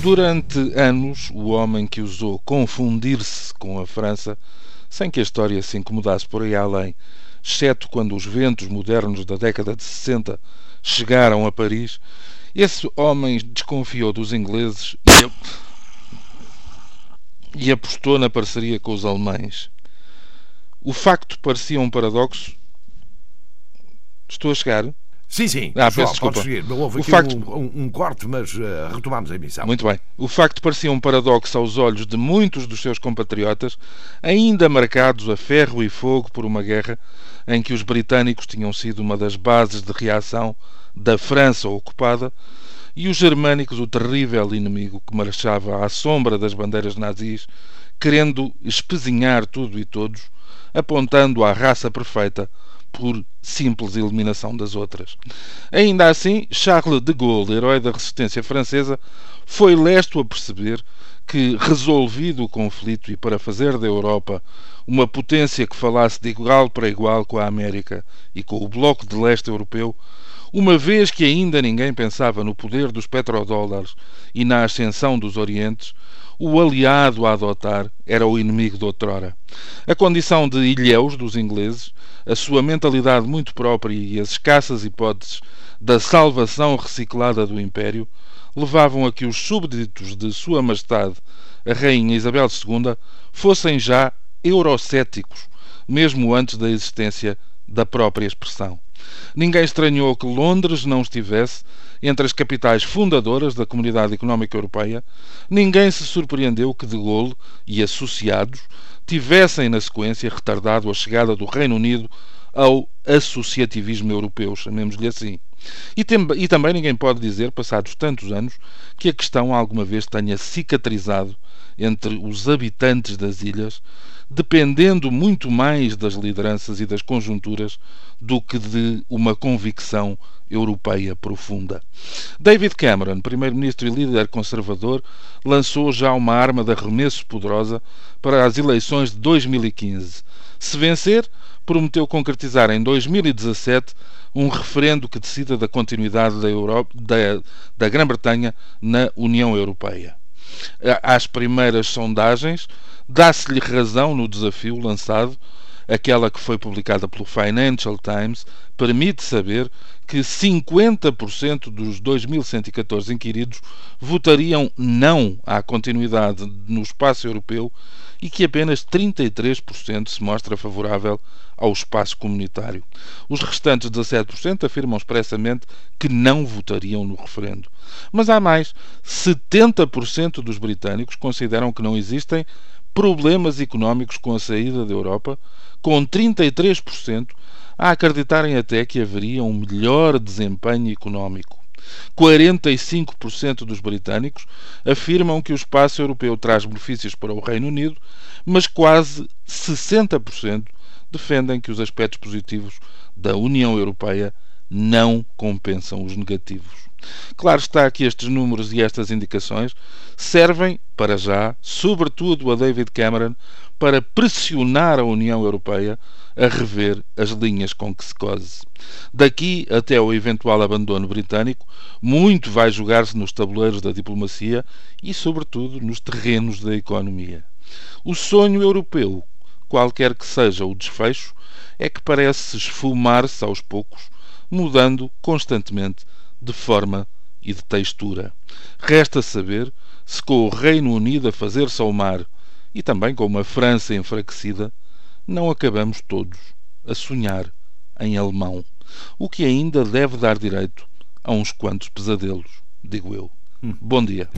Durante anos, o homem que usou confundir-se com a França, sem que a história se incomodasse por aí além, exceto quando os ventos modernos da década de 60 chegaram a Paris, esse homem desconfiou dos ingleses e, apostou na parceria com os alemães. O facto parecia um paradoxo. Estou a chegar? Sim, sim. Ah, peço desculpa. Houve aqui facto... um, um, um, corte, mas uh, retomamos a emissão. Muito bem. O facto parecia um paradoxo aos olhos de muitos dos seus compatriotas, ainda marcados a ferro e fogo por uma guerra em que os britânicos tinham sido uma das bases de reação da França ocupada e os germânicos o terrível inimigo que marchava à sombra das bandeiras nazis, querendo espezinhar tudo e todos, apontando à raça perfeita por simples eliminação das outras. Ainda assim, Charles de Gaulle, herói da resistência francesa, foi lesto a perceber que, resolvido o conflito e para fazer da Europa uma potência que falasse de igual para igual com a América e com o Bloco de Leste Europeu, uma vez que ainda ninguém pensava no poder dos petrodólares e na ascensão dos Orientes, o aliado a adotar era o inimigo de outrora. A condição de ilhéus dos ingleses, a sua mentalidade muito própria e as escassas hipóteses da salvação reciclada do Império levavam a que os súbditos de Sua Majestade, a Rainha Isabel II, fossem já eurocéticos, mesmo antes da existência da própria expressão. Ninguém estranhou que Londres não estivesse entre as capitais fundadoras da Comunidade Económica Europeia, ninguém se surpreendeu que De Gaulle e associados tivessem na sequência retardado a chegada do Reino Unido ao associativismo europeu, chamemos-lhe assim. E, tem, e, também ninguém pode dizer, passados tantos anos, que a questão alguma vez tenha cicatrizado entre os habitantes das ilhas, dependendo muito mais das lideranças e das conjunturas do que de uma convicção europeia profunda. David Cameron, primeiro-ministro e líder conservador, lançou já uma arma de arremesso poderosa para as eleições de 2015. Se vencer, prometeu concretizar em 2017 um referendo que decida da continuidade da, da, da Grã-Bretanha na União Europeia. Às primeiras sondagens, dá-se-lhe razão no desafio lançado aquela que foi publicada pelo Financial Times, permite saber que 50% dos 2.114 inquiridos votariam não à continuidade no espaço europeu e que apenas 33% se mostra favorável ao espaço comunitário. Os restantes 17% afirmam expressamente que não votariam no referendo. Mas há mais: 70% dos britânicos consideram que não existem problemas económicos com a saída da Europa, com 33% a acreditarem até que haveria um melhor desempenho económico. 45% dos britânicos afirmam que o espaço europeu traz benefícios para o Reino Unido, mas quase 60% defendem que os aspectos positivos da União Europeia não compensam os negativos. Claro está que estes números e estas indicações servem, para já, sobretudo a David Cameron, para pressionar a União Europeia a rever as linhas com que se cose. Daqui até o eventual abandono britânico, muito vai jogar-se nos tabuleiros da diplomacia e, sobretudo, nos terrenos da economia. O sonho europeu, qualquer que seja o desfecho, é que parece esfumar-se aos poucos, mudando constantemente de forma e de textura. Resta saber se com o Reino Unido a fazer-se ao mar e também com uma França enfraquecida, não acabamos todos a sonhar em alemão, o que ainda deve dar direito a uns quantos pesadelos, digo eu. Hum. Bom dia.